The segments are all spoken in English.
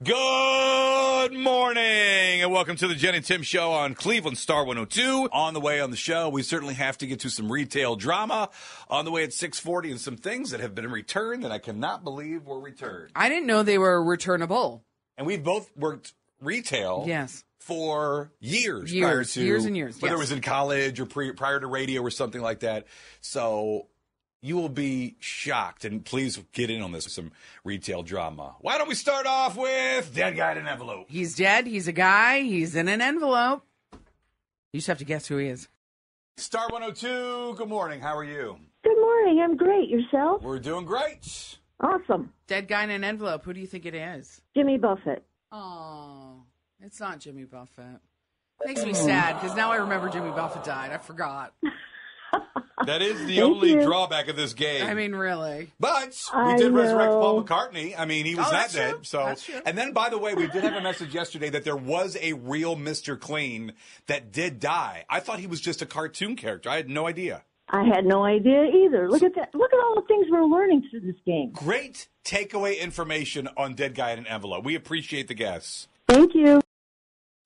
Good morning, and welcome to the Jen and Tim Show on Cleveland Star 102. On the way on the show, we certainly have to get to some retail drama. On the way at 640 and some things that have been returned that I cannot believe were returned. I didn't know they were returnable. And we've both worked retail. Yes. For years, Years, prior to years and years, whether yes. it was in college or pre, prior to radio or something like that. So you will be shocked, and please get in on this with some retail drama. Why don't we start off with Dead Guy in an Envelope? He's dead. He's a guy. He's in an envelope. You just have to guess who he is. Star 102, good morning. How are you? Good morning. I'm great. Yourself? We're doing great. Awesome. Dead guy in an envelope. Who do you think it is? Jimmy Buffett. Oh, it's not Jimmy Buffett. Makes me sad because now I remember Jimmy Buffett died. I forgot. That is the Thank only you. drawback of this game. I mean, really. but we I did resurrect. Paul McCartney. I mean, he was Oh, not dead. true. So, That's true. and then by the way, we did have a message yesterday that there was a real Mr. Clean that did die. I thought he was just a cartoon character. I had no idea. I had no idea either. Look at that. Look at all the things we're learning through this game. Great takeaway information on Dead Guy in an Envelope. We appreciate the guests. Thank you.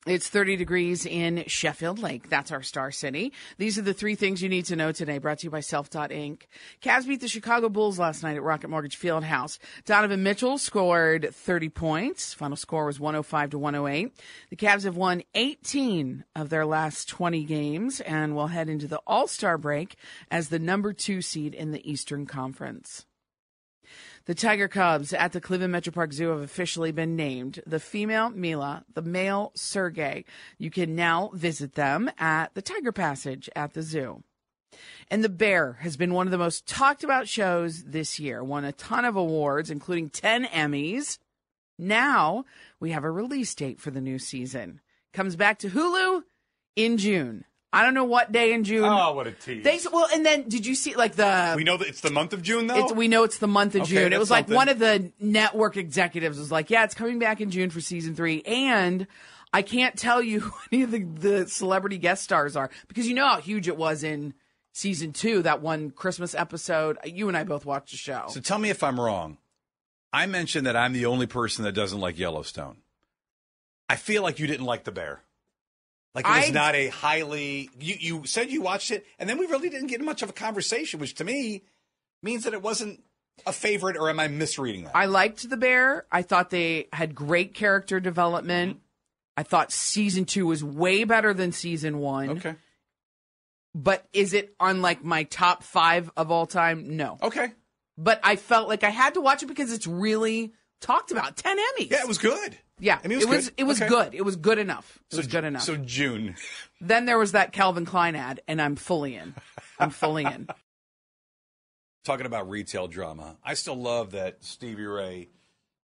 It's 30 degrees in Sheffield Lake. That's our star city. These are the three things you need to know today, brought to you by Self Inc. Cavs beat the Chicago Bulls last night at Rocket Mortgage Fieldhouse. Donovan Mitchell scored 30 points. Final score was 105 to 108. The Cavs have won 18 of their last 20 games and will head into the All Star break as the number two seed in the Eastern Conference. The Tiger Cubs at the Cleveland Metro Park Zoo have officially been named the female Mila, the male Sergey. You can now visit them at the Tiger Passage at the zoo. And The Bear has been one of the most talked about shows this year, won a ton of awards, including 10 Emmys. Now we have a release date for the new season. Comes back to Hulu in June. I don't know what day in June. Oh, what a tease. They well, and then did you see like the we know that it's the month of June, though. it's, we know it's the month of Okay, June. It was like something. one of the network executives was like, "Yeah, it's coming back in June for season three, and I can't tell you who any of the, the celebrity guest stars are because you know how huge it was in season two. That one Christmas episode. You and I both watched the show. So tell me if I'm wrong. I mentioned that I'm the only person that doesn't like Yellowstone. I feel like you didn't like The Bear. Like it was I- not a highly. You you said you watched it, and then we really didn't get much of a conversation, which to me means that it wasn't a favorite. Or am I misreading that? I liked the bear. I thought they had great character development. Mm-hmm. I thought season two was way better than season one. okay. But is it on like my top five of all time? No. Okay. but I felt like I had to watch it because it's really talked about. Ten Emmys. Yeah, it was good. Yeah, I mean, it was it was good. it was Okay. good. It was good enough. It was so, good enough. So June. then there was that Calvin Klein ad, and I'm fully in. I'm fully in. Talking about retail drama, I still love that Stevie Ray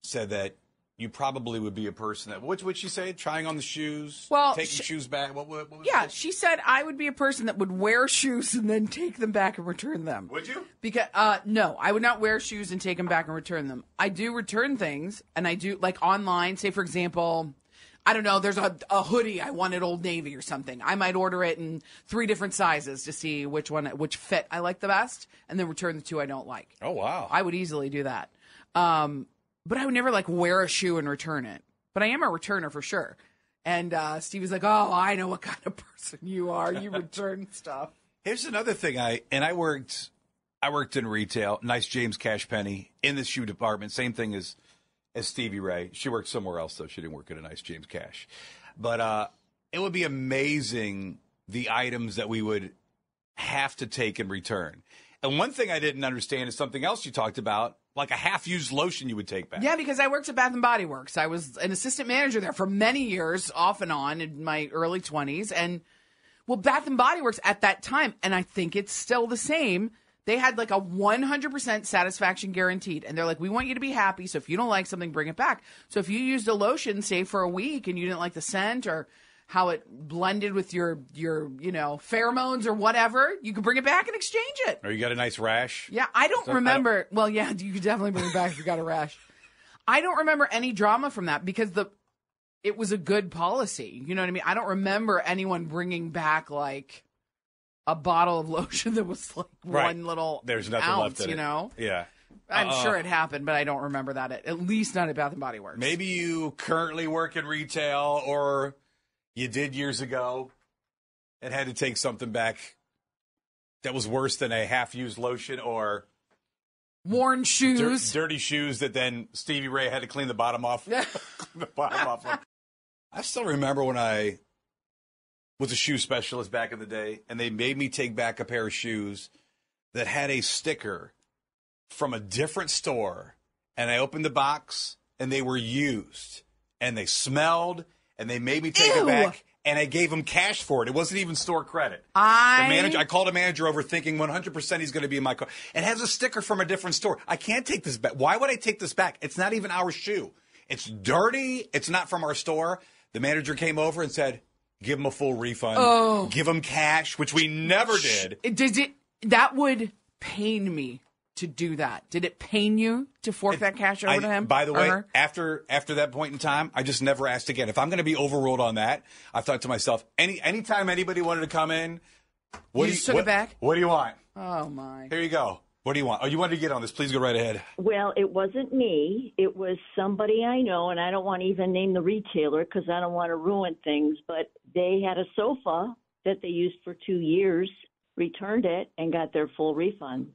said that you probably would be a person that. What would she say? Trying on the shoes, Well, taking sh- shoes back. What, what, what Yeah, she said I would be a person that would wear shoes and then take them back and return them. Would you? Because uh no, I would not wear shoes and take them back and return them. I do return things and I do like online, say for example, I don't know, there's a, a hoodie I want at Old Navy or something. I might order it in three different sizes to see which one which fit I like the best and then return the two I don't like. Oh wow. I would easily do that. Um but I would never like wear a shoe and return it. But I am a returner for sure. And uh Steve was like, "Oh, I know what kind of person you are. You return stuff." Here's another thing I and I worked I worked in retail, nice James Cash Penney in the shoe department, same thing as as Stevie Ray. She worked somewhere else though. She didn't work at a nice James Cash. But uh, it would be amazing the items that we would have to take in return. And one thing I didn't understand is something else you talked about, like a half-used lotion you would take back. Yeah, because I worked at Bath and Body Works. I was an assistant manager there for many years, off and on in my early 20s. And well, Bath and Body Works at that time, and I think it's still the same. They had like a 100% satisfaction guaranteed. And they're like, we want you to be happy. So if you don't like something, bring it back. So if you used a lotion, say for a week, and you didn't like the scent or how it blended with your, your, you know, pheromones or whatever, you could bring it back and exchange it. Or you got a nice rash. Yeah, I don't So, I don't- remember. well, yeah, you could definitely bring it back if you got a rash. I don't remember any drama from that because the it was a good policy. You know what I mean? I don't remember anyone bringing back like a bottle of lotion that was like Right. one little There's nothing ounce. left you it. know, Yeah. I'm Uh-uh. sure it happened, but I don't remember that. At, at least not at Bath and Body Works. Maybe you currently work in retail or you did years ago and had to take something back that was worse than a half used lotion or worn dir- shoes. dirty shoes that then Stevie Ray had to clean the bottom off. the bottom off. of. I still remember when I was a shoe specialist back in the day and they made me take back a pair of shoes that had a sticker from a different store and I opened the box and they were used and they smelled and they made me take Ew. it back and I gave them cash for it. It wasn't even store credit. I The manager, I called a manager over thinking 100% he's going to be in my car. It has a sticker from a different store. I can't take this back. Why would I take this back? It's not even our shoe. It's dirty. It's not from our store. The manager came over and said, give him a full refund. Oh. Give him cash, which we never did. Does it? That would pain me to do that. Did it pain you to fork that cash over I- to him? By the way, her? after after that point in time, I just never asked again. If I'm going to be overruled on that, I've thought to myself, any anytime anybody wanted to come in, what You do just took it back? What do you want? oh my. Here you go. What do you want? Oh, you wanted to get on this? Please go right ahead. Well, it wasn't me. It was somebody I know, and I don't want to even name the retailer because I don't want to ruin things. But they had a sofa that they used for two years, returned it, and got their full refund.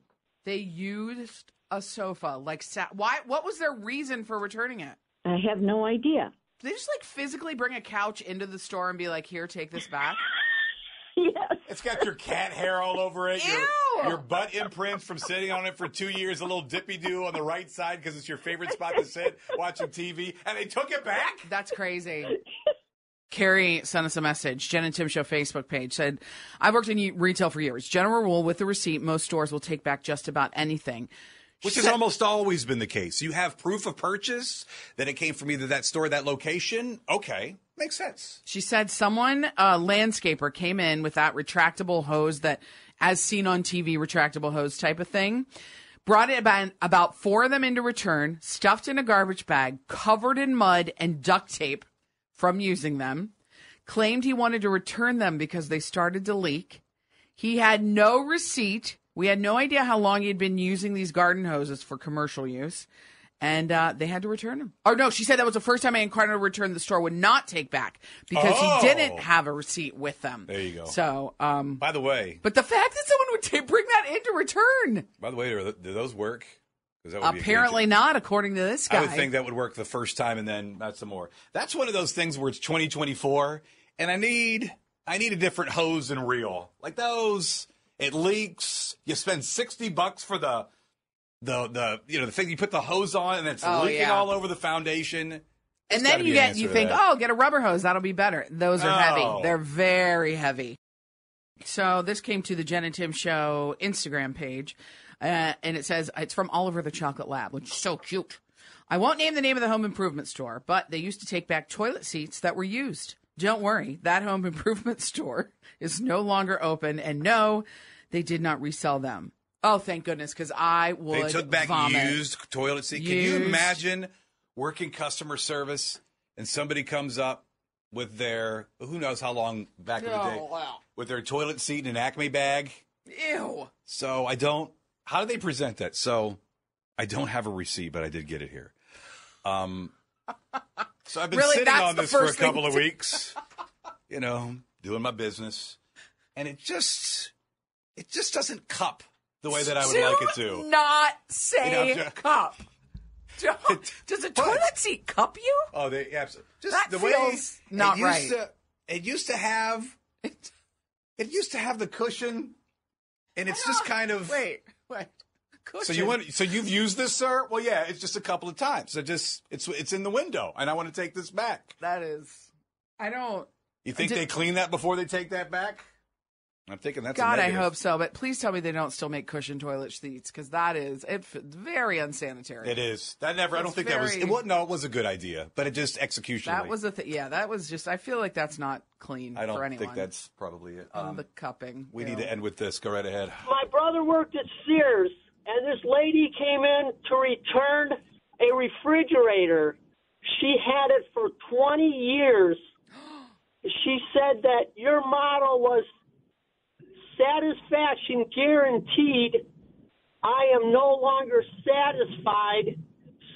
They used a sofa like sat. Why? What was their reason for returning it? I have no idea. Did they just like physically bring a couch into the store and be like, "Here, take this back"? yes. It's got your cat hair all over it. Your, Ew. your butt imprints from sitting on it for two years. A little dippy do on the right side because it's your favorite spot to sit watching TV. And they took it back. That's crazy. Carrie sent us a message. Jen and Tim Show Facebook page said, "I've worked in retail for years. General rule with the receipt, most stores will take back just about anything." Which has almost always been the case. You have proof of purchase that it came from either that store, or that location. Okay, makes sense. She said someone, a landscaper, came in with that retractable hose that, as seen on TV, retractable hose type of thing. Brought it about, about four of them into return, stuffed in a garbage bag, covered in mud and duct tape from using them. Claimed he wanted to return them because they started to leak. He had no receipt. We had no idea how long he had been using these garden hoses for commercial use. And uh, they had to return them. Or no, she said that was the first time I encountered a return the store would not take back because Oh. he didn't have a receipt with them. There you go. So, um, By the way, but the fact that someone would ta- bring that into return, by the way, do those work? 'Cause that would apparently not, according to this guy. I would think that would work the first time and then not some more. That's one of those things where it's 2024 and I need I need a different hose and reel. Like those, it leaks. You spend 60 bucks for the the the you know the thing you put the hose on and it's Oh, leaking yeah. all over the foundation. And then you get answer you think, oh, get a rubber hose, that'll be better. Those are No. heavy. Oh. They're very heavy. So this came to the Jen and Tim Show Instagram page, uh, and it says it's from Oliver the Chocolate Lab, which is so cute. I won't name the name of the home improvement store, but they used to take back toilet seats that were used. Don't worry, that home improvement store is no longer open, and no, they did not resell them. Oh, thank goodness, because I would They took back vomit. used toilet seat. Can you imagine working customer service and somebody comes up with their who knows how long back in the day Oh, wow. with their toilet seat in an Acme bag? Ew. So I don't. How do they present that? So I don't have a receipt, but I did get it here. Um, so I've been Really? sitting on this for a couple of to- weeks, you know, doing my business, and it just it just doesn't cup the way that I would Do like it to. Not say You know, cup. Does a toilet seat cup you? Oh, they absolutely. Just That the feels way not it used right. To, it used to have. It used to have the cushion, and it's just kind of. Wait, wait. So you want? So you've used this, sir? Well, yeah. It's just a couple of times. It just it's it's in the window, and I want to take this back. That is. I don't. You think Did- they clean that before they take that back? I'm thinking that's a God, I hope so. But please tell me they don't still make cushion toilet seats because that is it. f- Very unsanitary. It is. That never. I don't It's think that was. very- It was no. It was a good idea, but it just execution. That was a thing. Yeah, that was just. I feel like that's not clean I don't for anyone. think that's probably it. Um, the cupping. we you need to end with this. Go right ahead. my brother worked at Sears, and this lady came in to return a refrigerator. She had it for 20 years. She said that your model was satisfaction guaranteed. I am no longer satisfied,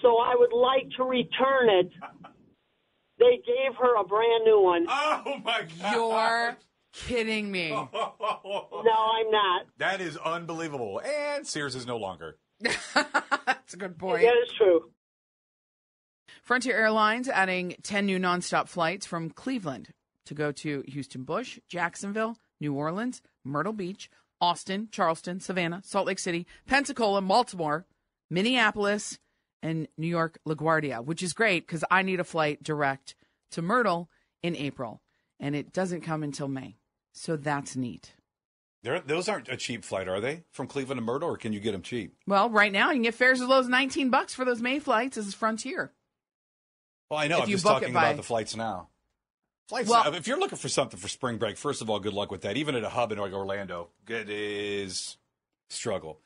so I would like to return it. They gave her a brand new one. Oh my god! You're kidding me. No, I'm not. That is unbelievable. And Sears is no longer. That's a good point. That is true. Frontier Airlines adding 10 new nonstop flights from Cleveland to go to Houston Bush, Jacksonville, New Orleans, Myrtle Beach, Austin, Charleston, Savannah, Salt Lake City, Pensacola, Baltimore, Minneapolis, and New York LaGuardia, which is great because I need a flight direct to Myrtle in April, and it doesn't come until May. So that's neat. They're, those aren't a cheap flight, are they? From Cleveland to Myrtle, or can you get them cheap? Well, right now you can get fares as low as 19 bucks for those May flights. This is Frontier. Well, I know. If I'm just talking by- about the flights now. Flights. Well- if you're looking for something for spring break, first of all, good luck with that. Even at a hub in like Orlando, it is struggle.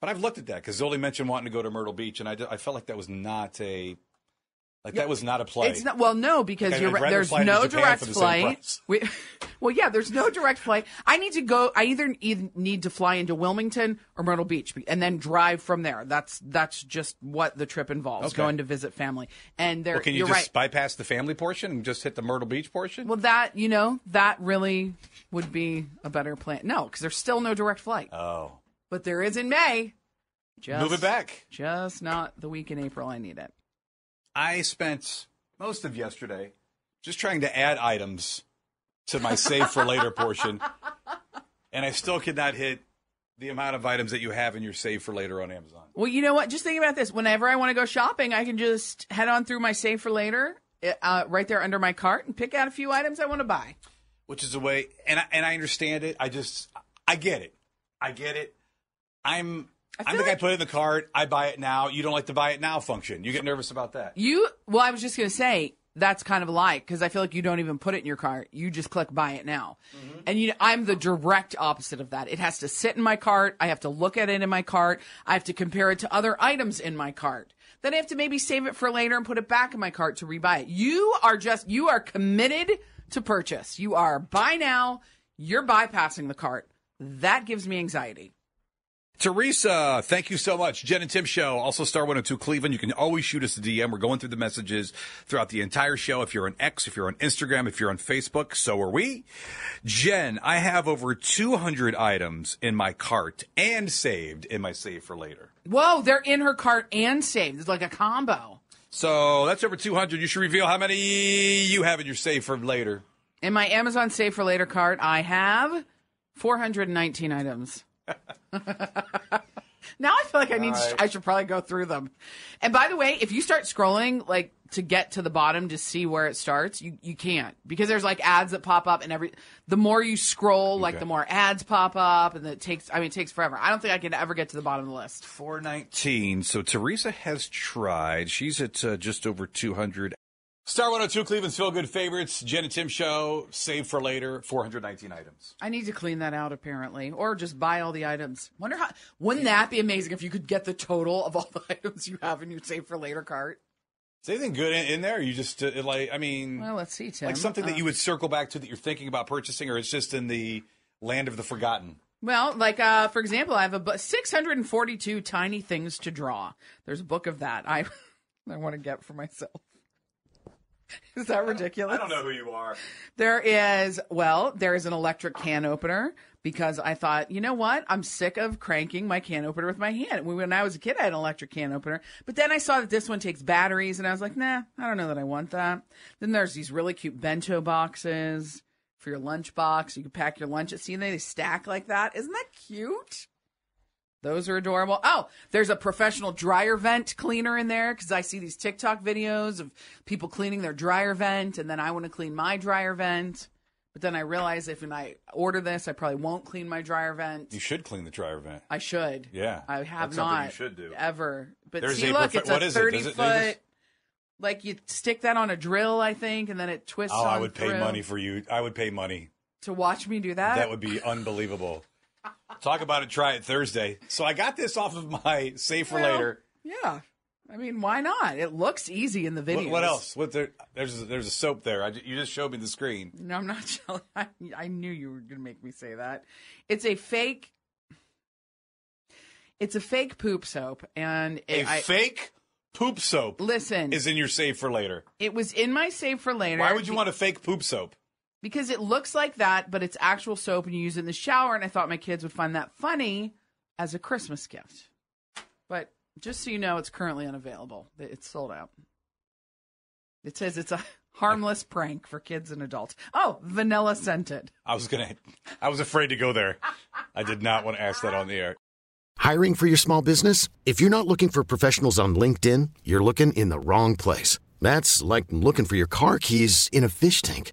But I've looked at that because Zoli mentioned wanting to go to Myrtle Beach, and I, I felt like that was not a like that was not a play. It's not well, no, because Like, you're right. There's no direct flight. We, well, yeah, there's no direct flight. I need to go. I either need to fly into Wilmington or Myrtle Beach, and then drive from there. That's that's just what the trip involves. Okay. Going to visit family, and there. Well, can you you're just right. bypass the family portion and just hit the Myrtle Beach portion? Well, that you know that really would be a better plan. No, because there's still no direct flight, oh, but there is in May. Just, move it back. Just not the week in April. I need it. I spent most of yesterday just trying to add items to my save for later portion, and I still could not hit the amount of items that you have in your save for later on Amazon. Well, you know what? Just think about this. Whenever I want to go shopping, I can just head on through my save for later, uh, right there under my cart, and pick out a few items I want to buy. Which is a way, and I, and I understand it. I just, I get it. I get it. I'm, I'm the guy like- put it in the cart. I buy it now. You don't like the buy it now function. You get nervous about that. You, well, I was just going to say that's kind of a lie because I feel like you don't even put it in your cart. You just click buy it now, mm-hmm. and you, I'm the direct opposite of that. It has to sit in my cart. I have to look at it in my cart. I have to compare it to other items in my cart. Then I have to maybe save it for later and put it back in my cart to rebuy it. You are just you are committed to purchase. You are buy now. You're bypassing the cart. That gives me anxiety. Teresa, thank you so much. Jen and Tim Show, also Star 102 Cleveland. You can always shoot us a DM. We're going through the messages throughout the entire show. If you're on X, if you're on Instagram, if you're on Facebook, so are we. Jen, I have over 200 items in my cart and saved in my save for later. Whoa, they're in her cart and saved. It's like a combo. So that's over 200. You should reveal how many you have in your save for later. In my Amazon Save for Later cart, I have 419 items. now I feel like I need. To, I should probably go through them. And by the way, if you start scrolling like to get to the bottom to see where it starts, you you can't because there's like ads that pop up and every. The more you scroll, like the more ads pop up, and it takes. I mean, it takes forever. I don't think I can ever get to the bottom of the list. 419. So Teresa has tried. She's at uh, just over 200. Star 102 Cleveland's Feel Good Favorites, Jen and Tim Show, save for later, 419 items. I need to clean that out apparently, or just buy all the items. Wonder how. Wouldn't that be amazing if you could get the total of all the items you have in your Save for Later cart? Is anything good in, in there? You just, uh, like, I mean, Well, let's see, Tim. like something that Uh, you would circle back to that you're thinking about purchasing, or it's just in the land of the forgotten? Well, like uh, for example, I have a bu- 642 tiny things to draw. There's a book of that I I want to get for myself. Is that ridiculous? I don't know who you are. There is, well, there is an electric can opener because I thought, you know what? I'm sick of cranking my can opener with my hand. When I was a kid, I had an electric can opener, but then I saw that this one takes batteries and I was like, nah, I don't know that I want that. Then there's these really cute bento boxes for your lunch box. You can pack your lunch. At see, they stack like that. Isn't that cute? Those are adorable. Oh, there's a professional dryer vent cleaner in there because I see these TikTok videos of people cleaning their dryer vent, and then I want to clean my dryer vent. But then I realize if I order this, I probably won't clean my dryer vent. You should clean the dryer vent. I should. Yeah, I have that's something not you should do. ever. But There's see, a look, profe- it's a is it? thirty it- foot. like you stick that on a drill, I think, and then it twists. Oh, I would pay money for you. I would pay money. to watch me do that. That would be unbelievable. Talk about it. Try it Thursday. So I got this off of my save for Well, later. Yeah. I mean, why not? It looks easy in the video. What, what else? What there? There's a, there's a soap there. I, you just showed me the screen. No, I'm not. I, I knew you were going to make me say that. It's a fake. It's a fake poop soap, and A it, I, fake poop soap listen. is in your save for later. it was in my save for later. Why would you be- want a fake poop soap? Because it looks like that, but it's actual soap, and you use it in the shower. And I thought my kids would find that funny as a Christmas gift. But just so you know, it's currently unavailable. It's sold out. It says it's a harmless prank for kids and adults. Oh, vanilla scented. I was gonna. I was afraid to go there. I did not want to ask that on the air. Hiring for your small business? If you're not looking for professionals on LinkedIn, you're looking in the wrong place. That's like looking for your car keys in a fish tank.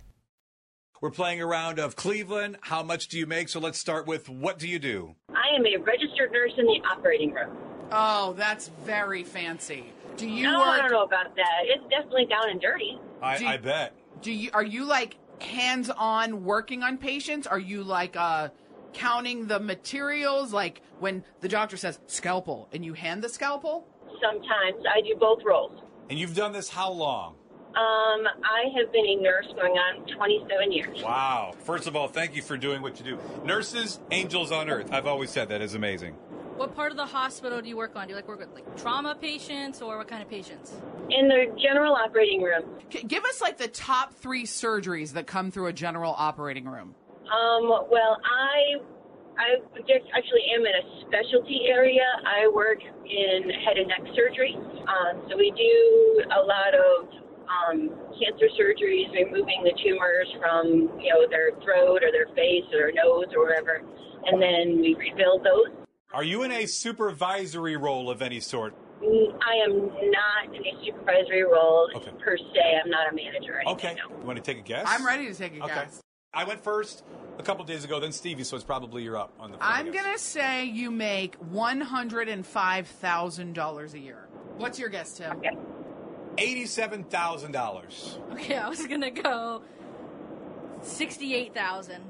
We're playing a round of Cleveland. How much do you make? So let's start with what do you do? I am a registered nurse in the operating room. Oh, that's very fancy. Do you no, work? I don't know about that. It's definitely down and dirty. I, Do you- I bet. Do you are you like hands-on working on patients? Are you like uh counting the materials like when the doctor says scalpel and you hand the scalpel? Sometimes I do both roles. And you've done this how long? Um, I have been a nurse going on 27 years. Wow. First of all, thank you for doing what you do. Nurses, angels on earth. I've always said that is amazing. What part of the hospital do you work on? Do you like work with like trauma patients or what kind of patients? In the general operating room. G- give us like the top 3 surgeries that come through a general operating room. Um, well, I I just actually am in a specialty area. I work in head and neck surgery. Um, so we do a lot of um, cancer surgeries, removing the tumors from you know their throat or their face or their nose or wherever, and then we rebuild those. Are you in a supervisory role of any sort? Mm, I am not in a supervisory role Okay. per se. I'm not a manager. Or Okay. no. You want to take a guess? I'm ready to take a Okay. guess. I went first a couple days ago, then Stevie, so it's probably you're up on the phone, I I'm going to say you make $105,000 a year. What's your guess, Tim? Okay. Eighty-seven thousand dollars. Okay, I was gonna go sixty-eight thousand.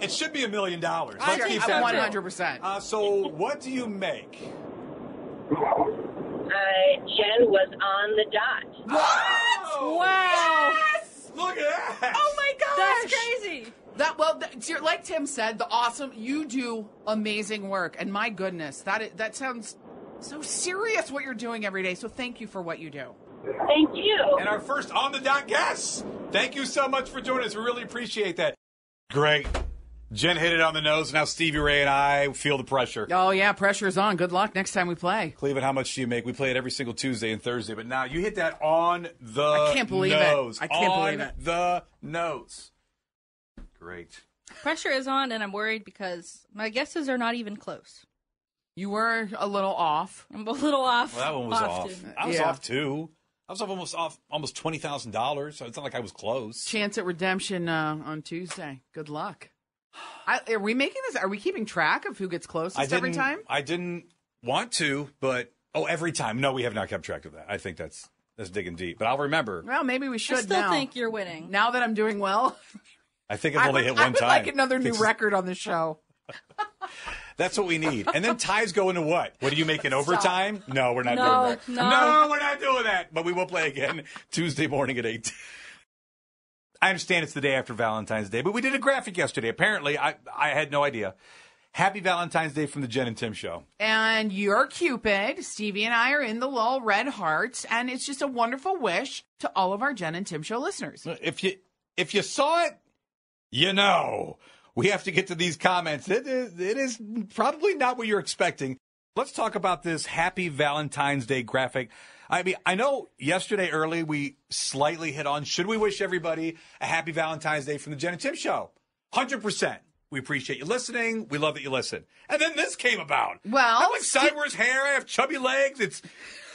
It should be a million dollars. I Let's keep that. 100%. Uh, so, what do you make? Uh, Jen was on the dot. Wow! Look at that! Oh my gosh! That's crazy. That well, that, you're- like Tim said, the awesome. You do amazing work, and my goodness, that i- that sounds so serious what you're doing every day. So thank you for what you do. Thank you. And our first on the dot guest. Thank you so much for joining us. We really appreciate that. Great. Jen hit it on the nose. Now Stevie Ray and I feel the pressure. Oh yeah, pressure is on. Good luck next time we play. Cleveland, how much do you make? We play it every single Tuesday and Thursday, but now you hit that on the I can't believe it. I can't on believe it. the nose. Great. Pressure is on, and I'm worried because my guesses are not even close. You were a little off. I'm a little off. Well, that one was off. often. I was Yeah. off too. I was off almost off almost twenty thousand dollars. So it's not like I was close. Chance at redemption uh, on Tuesday. Good luck. I, are we making this? Are we keeping track of who gets I closest didn't. every time? I didn't want to, but oh, every time. No, we have not kept track of that. I think that's that's digging deep. But I'll remember. Well, maybe we should I still now. think you're winning. now that I'm doing well, I think I've I only would, hit I would time. like another new record on the show. That's what we need. And then ties go into what? What do you make in overtime? No, we're not No, doing that. no. we're not doing that. But we will play again Tuesday morning at 8. I understand it's the day after Valentine's Day, but we did a graphic yesterday. Apparently, I, I had no idea. Happy Valentine's Day from the Jen and Tim Show. And you're Cupid. Stevie and I are in the little red hearts, and it's just a wonderful wish to all of our Jen and Tim show listeners. If you if you saw it, you know. We have to get to these comments. It is, it is probably not what you're expecting. Let's talk about this Happy Valentine's Day graphic. I mean, I know yesterday early we slightly hit on should we wish everybody a happy Valentine's Day from the Jen and Tim show? 100%. We appreciate you listening. We love that you listen. And then this came about. Well, I like sideways hair. I have chubby legs. It's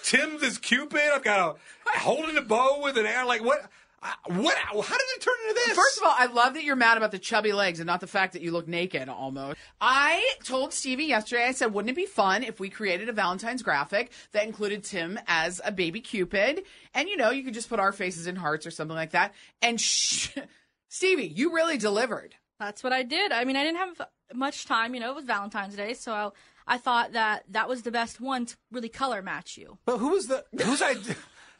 Tim's is Cupid. I've got a holding a bow with an arrow. Like what? I- What? How did it turn into this? First of all, I love that you're mad about the chubby legs and not the fact that you look naked almost. I told Stevie yesterday, I said, wouldn't it be fun if we created a Valentine's graphic that included Tim as a baby Cupid? And, you know, you could just put our faces in hearts or something like that. And sh- Stevie, you really delivered. That's what I did. I mean, I didn't have much time. You know, it was Valentine's Day, so I, I thought that that was the best one to really color match you. But who was the whose idea?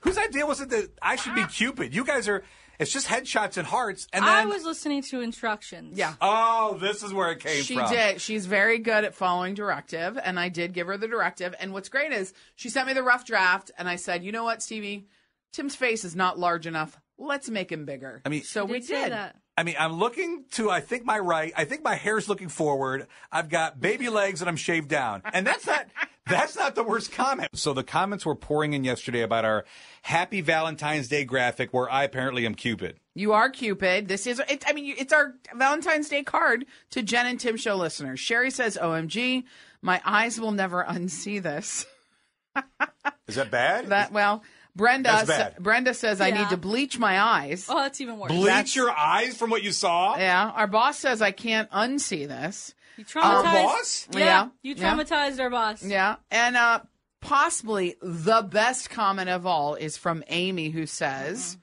Whose idea was it that I should be Cupid? You guys are. It's just headshots and hearts, and then I was listening to instructions. Yeah. oh, this is where it came from. She from. did. She's very good at following directive, and I did give her the directive. And what's great is she sent me the rough draft, and I said, you know what, Stevie? Tim's face is not large enough. Let's make him bigger. I mean- so I we did say did. that. I mean, I'm looking to. I think my right. I think my hair's looking forward. I've got baby legs and I'm shaved down, and that's not. That's not the worst comment. So the comments were pouring in yesterday about our Happy Valentine's Day graphic, where I apparently am Cupid. You are Cupid. This is, it, I mean, it's our Valentine's Day card to Jen and Tim show listeners. Sherry says, OMG, my eyes will never unsee this. Is that bad? That, well, Brenda, sa- Brenda says, I Yeah. need to bleach my eyes. Oh, that's even worse. Bleach your eyes from what you saw. Yeah. Our boss says, I can't unsee this. You traumatized Our boss? Yeah, Yeah. You Yeah. traumatized our boss. Yeah. And uh possibly the best comment of all is from Amy who says,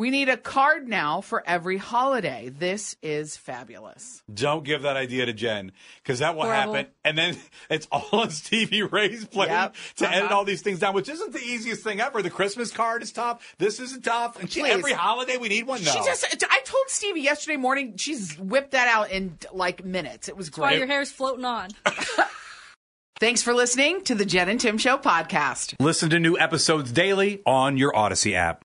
"We need a card now for every holiday. This is fabulous." Don't give that idea to Jen because that will Horrible. happen. And then it's all on Stevie Ray's plate Yep. to Uh-huh. edit all these things down, which isn't the easiest thing ever. The Christmas card is tough. This isn't tough. And she, every holiday we need one. No. She just I told Stevie yesterday morning she's whipped that out in like minutes. It was That's why your hair's floating on. Thanks for listening to the Jen and Tim Show podcast. Listen to new episodes daily on your Audacy app.